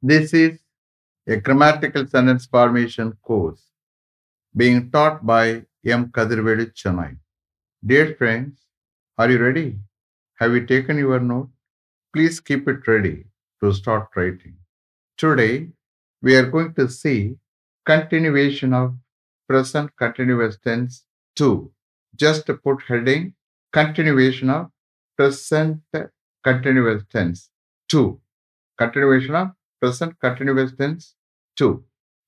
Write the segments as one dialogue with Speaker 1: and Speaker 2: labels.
Speaker 1: This is a grammatical sentence formation course being taught by M. Kadirvedi Chennai. Dear friends, are you ready? Have you taken your note? Please keep it ready to start writing. Today, we are going to see continuation of present continuous tense 2. Just put heading continuation of present continuous tense 2. Continuation of present continuous tense 2.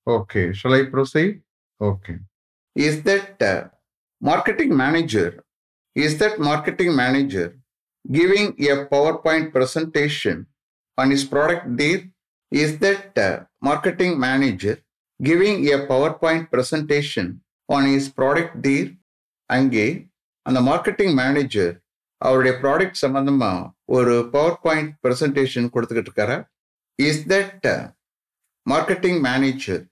Speaker 1: Okay, shall I proceed? Okay.
Speaker 2: is that uh, marketing manager is that marketing manager giving a powerpoint presentation on his product deal? is that uh, marketing manager giving a powerpoint presentation on his product deal? அங்கே அந்த marketing manager அவருடைய product சம்மந்தமாக ஒரு power point presentation கொடுத்துக்கிட்டு இருக்காரா is that marketing manager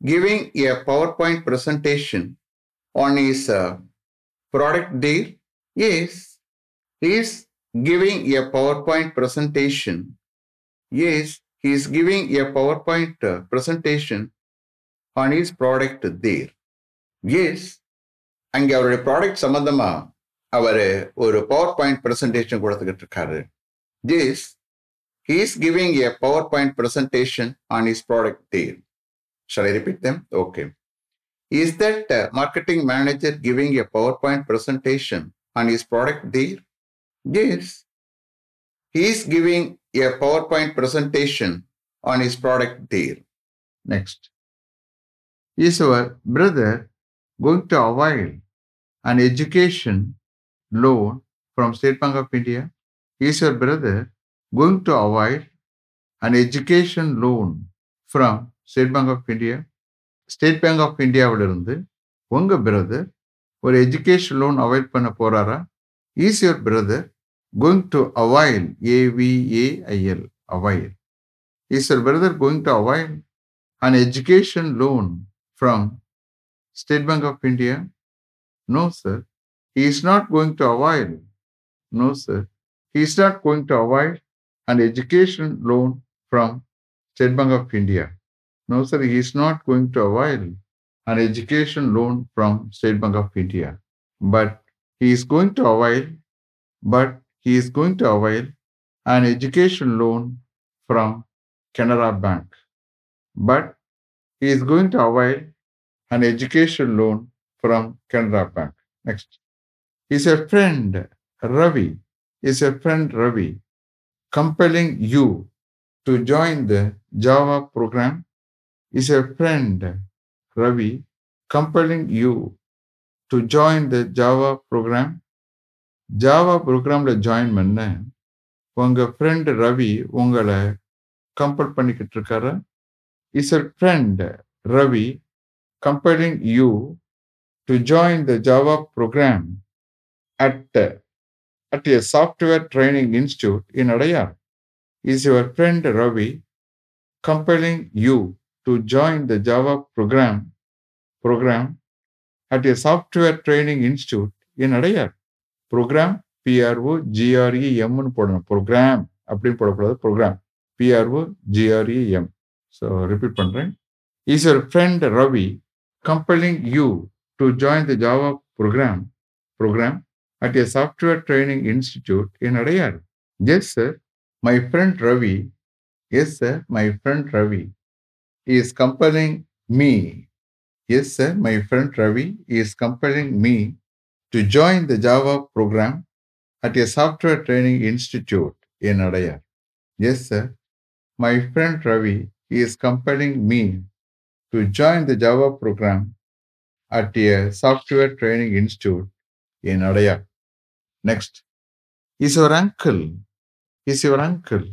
Speaker 2: giving a PowerPoint presentation on his uh, product there? Yes, he is giving a PowerPoint presentation. Yes, he is giving a PowerPoint uh, presentation on his product there. Yes, அங்கே அவருடைய product சம்பந்தமா அவர் ஒரு power point presentation கொடுத்துக்கிட்டு இருக்காரு this He is giving a PowerPoint presentation on his product deal. Shall I repeat them? Okay. Is that uh, marketing manager giving a PowerPoint presentation on his product deal? Yes. He is giving a PowerPoint presentation on his product deal.
Speaker 1: Next. Is our brother going to avail an education loan from State Bank of India? Is your brother going to avoid an education loan from state bank of India state bank of இந்தியாவிலிருந்து உங்கள் brother ஒரு education loan avoid பண்ண போகிறாரா is your brother going to avail a v a i l avail is your brother going to avail an education loan from state bank of India no sir he is not going to avail no sir he is not going to avail an education loan from state bank of india no, sir, he is not going to avail an education loan from State Bank of India. But he is going to avail, but he is going to avail an education loan from Canara Bank. But he is going to avail an education loan from Canara Bank. Next. Is a friend Ravi, is a friend Ravi compelling you to join the Java program is a friend, Ravi, compelling you to join the Java program? Java ப்ரோக்ராம்ல join பண்ண உங்க friend Ravi உங்களை compel பண்ணிக்கிட்டு இருக்காரு is a friend Ravi compelling you to join the Java program at at a software training institute in Adyar is your friend Ravi compelling you to join the Java program program at a software training institute in Adyar program P GREM போடணும். Program அப்படின்னு போடக்கூடாது. Program P GREM so repeat பண்ணுறேன் is your friend Ravi compelling you to join the Java program program at a software training institute in Adayar. Yes, sir. My friend Ravi, yes, sir, my friend Ravi is compelling me. Yes, sir, my friend Ravi is compelling me to join the Java program at a software training institute in Adayar. Yes, sir. My friend Ravi is compelling me to join the Java program at a software training institute in Adayar. Next, is your uncle, is your uncle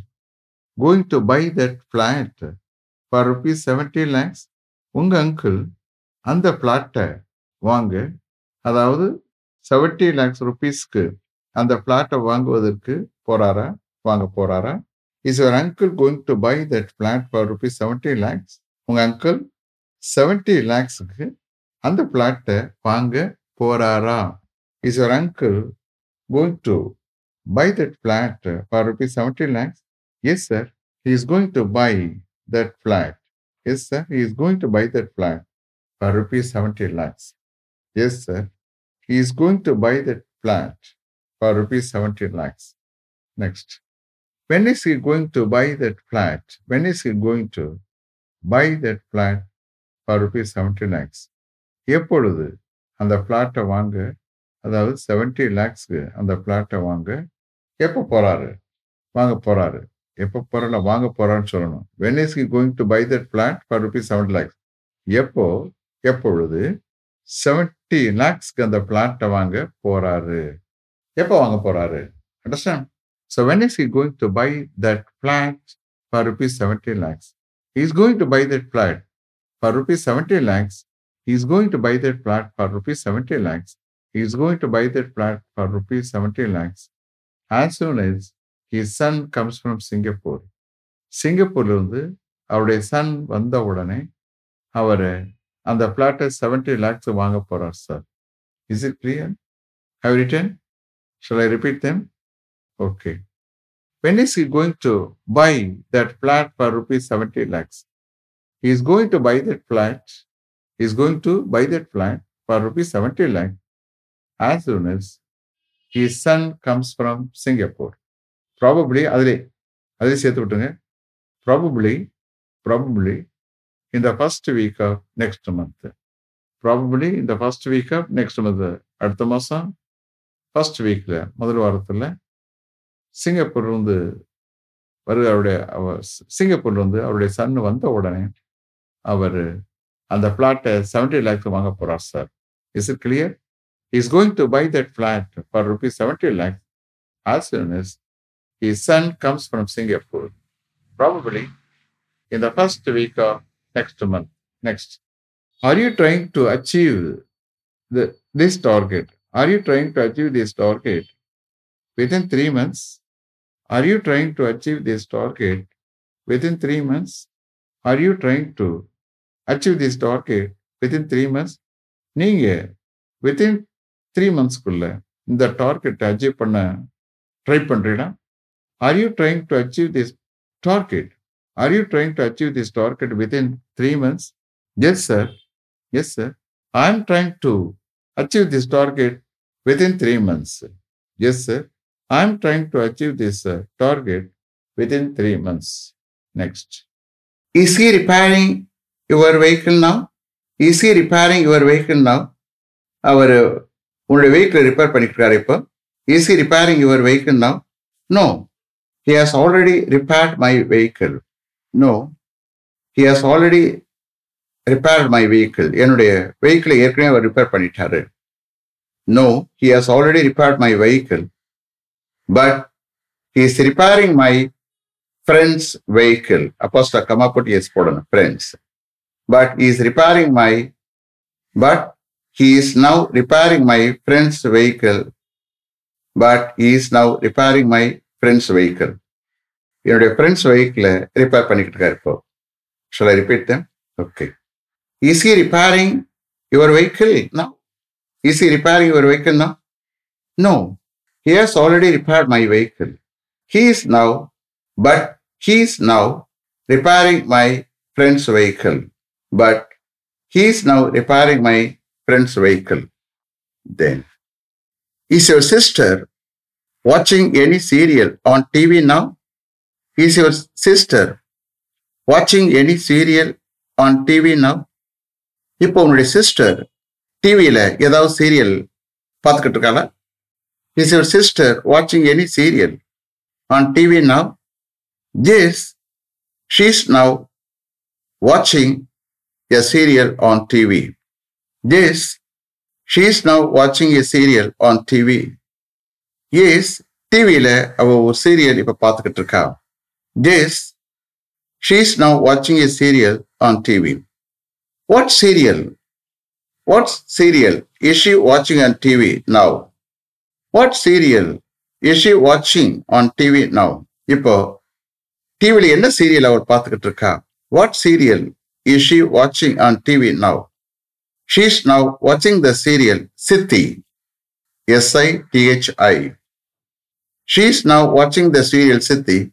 Speaker 1: going to buy that flat for rupees seventy lakhs உங்கள் uncle அந்த பிளாட்டை வாங்க. அதாவது seventy lakhs ருபீஸ்க்கு அந்த பிளாட்டை வாங்குவதற்கு போறாரா? வாங்க போறாரா? Is your uncle going to buy that flat for rupees seventy lakhs உங்கள் அங்கிள் செவன்டி லேக்ஸுக்கு அந்த பிளாட்டை வாங்க போறாரா? Is your uncle going to buy that flat for rupees seventy lakhs yes sir he is going to buy that flat. Yes, sir. He is going to buy that flat for rupees 70 lakhs. Yes, sir. He is going to buy that flat for rupees 70 lakhs. Next. When is he going to buy that flat? When is he going to buy that flat for rupees 70 lakhs? எப்பொழுது அந்த பிளாட்டை வாங்க அதாவது seventy லேக்ஸ்க்கு அந்த பிளாட்டை வாங்க எப்போ போகிறாரு வாங்க போகிறாரு எப்போ போகிறல வாங்க போகிறான்னு சொல்லணும். When is he going to buy that flat for rupees seventy lakhs எப்போ எப்பொழுது? செவன்ட்டி லேக்ஸ்க்கு அந்த பிளாட்டை வாங்க போகிறாரு எப்போ வாங்க போகிறாரு understand so when is he going to buy that flat for rupees seventy lakhs is going to buy that flat for rupees seventy lakhs is going to buy that flat for rupees seventy lakhs He is going to buy that flat for rupees 70 lakhs as soon as his son comes from Singapore. சிங்கப்பூர்ல இருந்து அவருடைய son வந்த உடனே அவர் அந்த பிளாட்டை seventy lakhs வாங்க போறார் sir is it clear how written shall I repeat them okay when is he going to buy that flat for rupees 70 lakhs? He is going to buy that flat. He is going to buy that flat for rupees 70 lakhs as soon as his son comes from Singapore. Probably, அதிலே அதிலே சேர்த்து விட்டுங்க probably probably இந்த first week of next month probably இந்த first week of next month அடுத்த மாதம் first வீக்கில் முதல் வாரத்தில் சிங்கப்பூர்லேருந்து வருக அவருடைய அவர் சிங்கப்பூர்லேருந்து அவருடைய சன் வந்த உடனே அவர் அந்த பிளாட்டை செவன்டி லேக்ஸ் வாங்க போகிறார் sir is it clear Is going to buy that flat for rupees seventy lakhs as soon is his son comes from Singapore, probably in the first week of next month. Next, are you trying to achieve the, this target? Are you trying to achieve this target within three months? Are you trying to achieve this target within three months? Are you trying to achieve this target within three months? நீங்க within three மந்த்ஸ்க்குள்ள இந்த டார்கெட்டை achieve பண்ண try பண்றீங்களா are you trying to achieve this target are you trying to achieve this target within three months yes sir yes sir I am trying to achieve this target within three months yes sir I am trying to achieve this target within three months next Next.
Speaker 2: Is he repairing your vehicle now? Is he repairing your vehicle now? அவர் உங்களுடைய வெஹிக்கிளை repair பண்ணிட்டு இருக்காரு இப்போ. Is he repairing your vehicle now no he has already repaired my vehicle no he has already repaired my vehicle என்னுடைய வெஹிக்கிளை ஏற்கனவே அவர் ரிப்பேர் பண்ணிட்டாரு. No he has already repaired my vehicle but he is repairing my friend's vehicle Apostle comma போட்டு S போடணும். Friend's but is repairing my but he is now repairing my friend's vehicle. But he is now repairing my friend's vehicle. என்னுடைய friend's வெஹிக்கிளை repair பண்ணிக்கிட்டு இருக்காரு இப்போ shall I repeat them okay is he repairing your vehicle no is he repairing your vehicle no no he has already repaired my vehicle he is now but he is now repairing my friend's vehicle. But he is now repairing my friend's vehicle. Then, is your sister watching any serial on TV now? Is your sister watching any serial on TV now? இப்போ உன்னுடைய sister டிவியில் ஏதாவது serial பார்த்துக்கிட்டு இருக்காளா is your sister வாட்சிங் any serial on TV now Yes, she's now வாட்சிங் a serial on TV Yes, she is now வாட்சிங் a serial on TV yes டிவியில அவ ஒரு சீரியல் இப்போ பார்த்துக்கிட்டு இருக்கா எஸ் ஷீ இஸ் நவ் வாட்சிங் a serial on TV what serial what serial is she வாட்சிங் on TV now what serial is she வாட்சிங் ஆன் டிவி நவ் இப்போ டிவியில் என்ன சீரியல் அவர் பார்த்துக்கிட்டு இருக்கா வாட் சீரியல் இஸ் ஷி வாட்சிங் on TV now She is now watching the serial Siti, S I T H I. She is now watching the serial Siti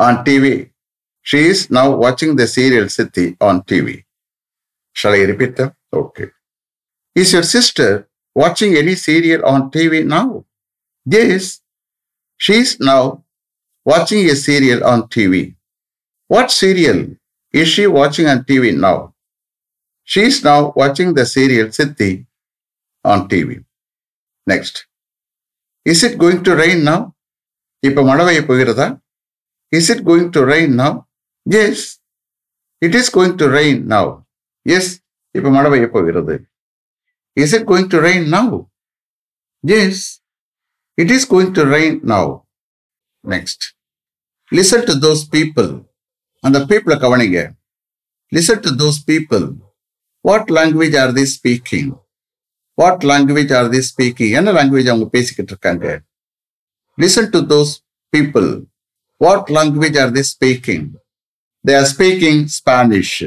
Speaker 2: on TV. She is now watching the serial Siti on TV. Shall I repeat them? Okay. Is your sister watching any serial on TV now? Yes. She is now watching a serial on TV. What serial is she watching on TV now? She is now watching the serial Siddhi on TV. Next. Is it going to rain now? இப்போ மழை பெய்ய போகிறதா? Is it going to rain now yes it is going to rain now yes இப்போ மழை பெய்ய போகிறது. Is it going to rain now yes it is going to rain now next listen to those people அந்த பீப்புளை கவனிங்க. Listen to those people What language are they speaking what language are they speaking என்ன language அவங்க பேசிக்கிட்டு இருக்காங்க listen to those people what language are they speaking they are speaking Spanish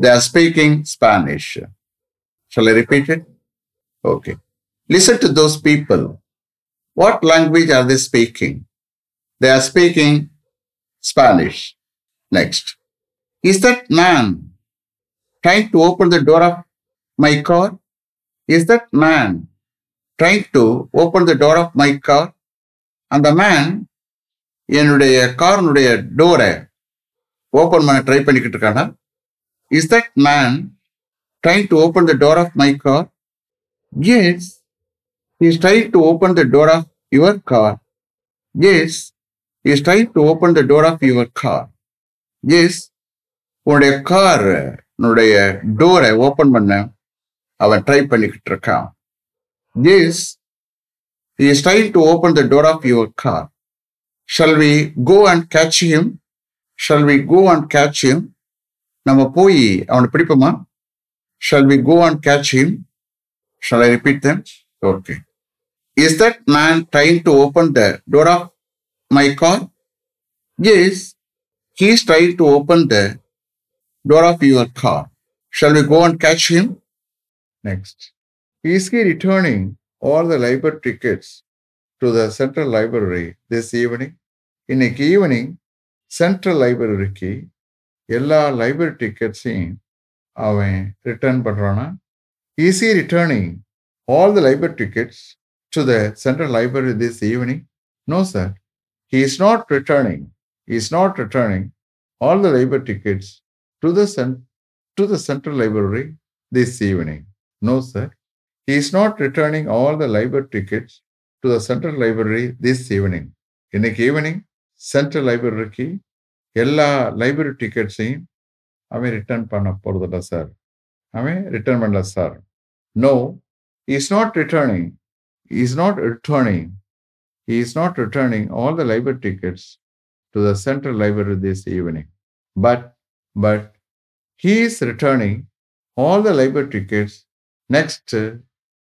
Speaker 2: they are speaking Spanish Shall I repeat it? Okay. Listen to those people. What language are they speaking? They are speaking Spanish. Next. Is that man trying to open the door of my car? Is that man trying to open the door of my car? அந்த man என்னுடைய காரனுடைய டோரை open பண்ண try பண்ணிக்கிட்டு இருக்கானா is that man trying to open the door of my car yes is trying to open the door of your car yes is trying to open the door of your car yes உன்னுடைய car னுடைய டோரை open பண்ண அவன் try பண்ணிக்கிட்டு இருக்கான் this is try to open the door of your car shall we go and catch him shall we go and catch him நம்ம போய் அவனை பிடிப்போமா shall we go and catch him shall I repeat them okay is that man trying to open the door of my car is he's is to open the door of your car. Shall we go and catch him?
Speaker 1: Next. Is he returning all the library tickets to the central library this evening? இன்னைக்கு evening central லைப்ரரிக்கு எல்லா library டிக்கெட்ஸையும் அவன் return பண்ணுறானா is he returning all the library tickets to the central library this evening no sir he is not returning he is not returning all the library tickets to the cen- to the central library this evening. No, sir. He is not returning all the library tickets to the central library this evening. இன்னைக்கு evening central லைப்ரரிக்கு எல்லா library டிக்கெட்ஸையும் அவன் return பண்ண போறதில்ல sir அவன் return பண்ணல sir no is not returning is not returning he is not returning all the library tickets to the central library this evening but but he is returning all the library tickets next uh,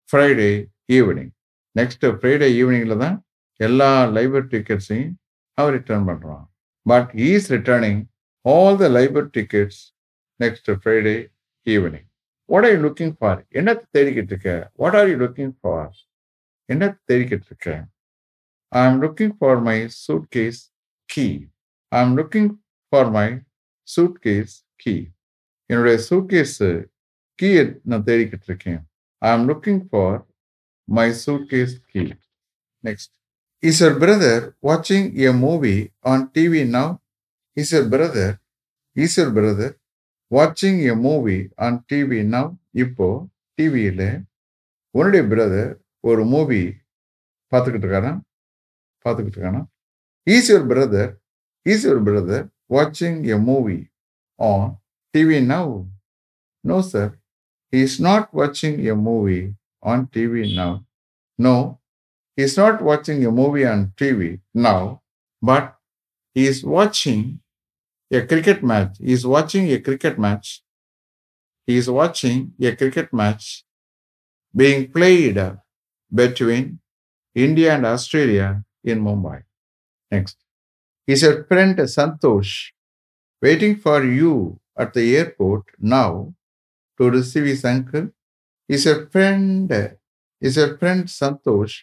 Speaker 1: friday evening next uh, friday eveningல தான் எல்லா library டிக்கெட்ஸையும் அவர் return பண்றான் but he is returning all the library tickets next uh, friday evening what are you looking for என்னத்தை தேடிக்கிட்டு இருக்க what are you looking for என்னத்தை தேடிக்கிட்டு இருக்க I'm looking for my suitcase key. I'm looking for my suitcase key. என்னுடைய suitcase கீயை நான் தேடிக்கிட்டு இருக்கேன். ஐ ஆம் looking for my suitcase key next is your brother வாட்சிங் a movie on TV now is your brother is your brother வாட்சிங் a movie on TV now இப்போ டிவியில் உன்னுடைய பிரதர் ஒரு மூவி பார்த்துக்கிட்டு இருக்கானா பார்த்துக்கிட்டு இருக்கானா? Is your brother is your brother வாட்சிங் a movie on TV now. No, sir. He is not watching a movie on TV now. No, he is not watching a movie on TV now, but he is watching a cricket match. He is watching a cricket match. He is watching a cricket match being played between India and Australia in Mumbai. Next. He said, Friend Santosh, waiting for you at the airport now to receive his uncle is a friend, is a friend Santosh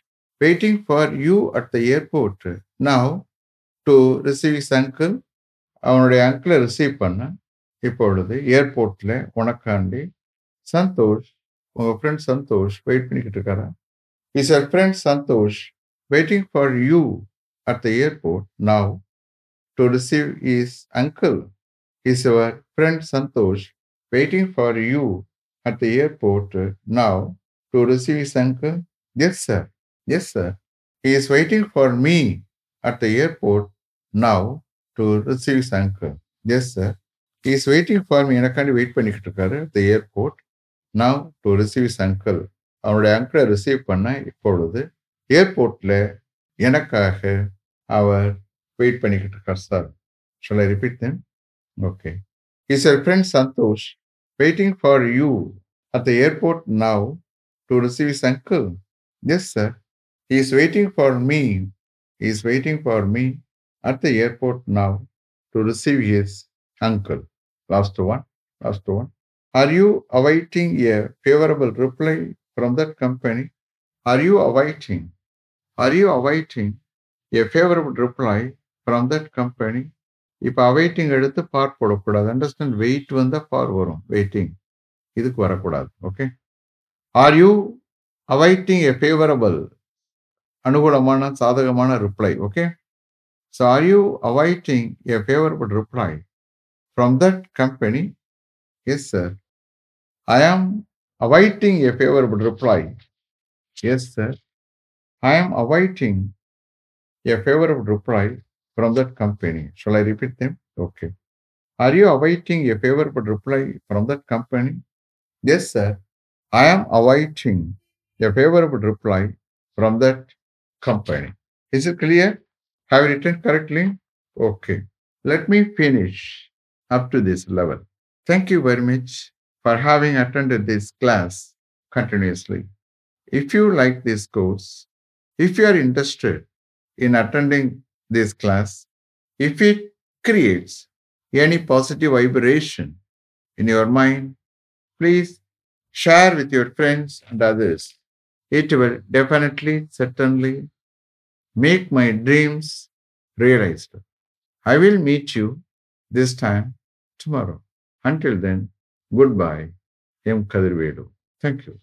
Speaker 1: waiting for you at the airport now to receive his uncle அவனுடைய அங்கிளை receive பண்ண இப்பொழுது ஏர்போர்ட்டில் உனக்காண்டி சந்தோஷ் உங்கள் friend Santhosh wait பண்ணிக்கிட்டு இருக்காரா is your friend Santhosh waiting for you at the airport now to receive is uncle is your friend Santhosh waiting for you at the airport now to receive is uncle yes sir yes sir he is waiting for me at the airport now to receive his uncle. Yes, sir. He is waiting for me. எனக்காண்டி wait பண்ணிக்கிட்டு இருக்காரு the airport now to receive uncle அவனுடைய அங்கிளை receive பண்ண இப்பொழுது ஏர்போர்ட்ல எனக்காக அவர் wait பண்ணிக்கிட்டு இருக்கார் sir shall I repeat then Okay. Is your friend Santosh waiting for you at the airport now to receive his uncle? Yes, sir. He is waiting for me. He is waiting for me at the airport now to receive his uncle. Last one. Last one. Are you awaiting a favorable reply from that company? Are you awaiting? Are you awaiting a favorable reply from that company இப்போ awaiting எடுத்து பார் போடக்கூடாது. Understand wait வந்தால் பார் வரும். Waiting இதுக்கு வரக்கூடாது. Okay are you awaiting a favourable அனுகூலமான சாதகமான reply okay so are you awaiting a favourable reply from that company yes sir I am awaiting a favourable reply yes sir I am awaiting a favourable reply from that company. Shall I repeat them? Okay. Are you awaiting a favorable reply from that company? Yes, sir. I am awaiting a favorable reply from that company. Is it clear? Have you written correctly? Okay. Let me finish up to this level. Thank you very much for having attended this class continuously. If you like this course, if you are interested in attending this class, if it creates any positive vibration in your mind, please share with your friends and others it will definitely, certainly make my dreams realized. I will meet you this time tomorrow. Until then, goodbye. M. Kadirvedu. Thank you.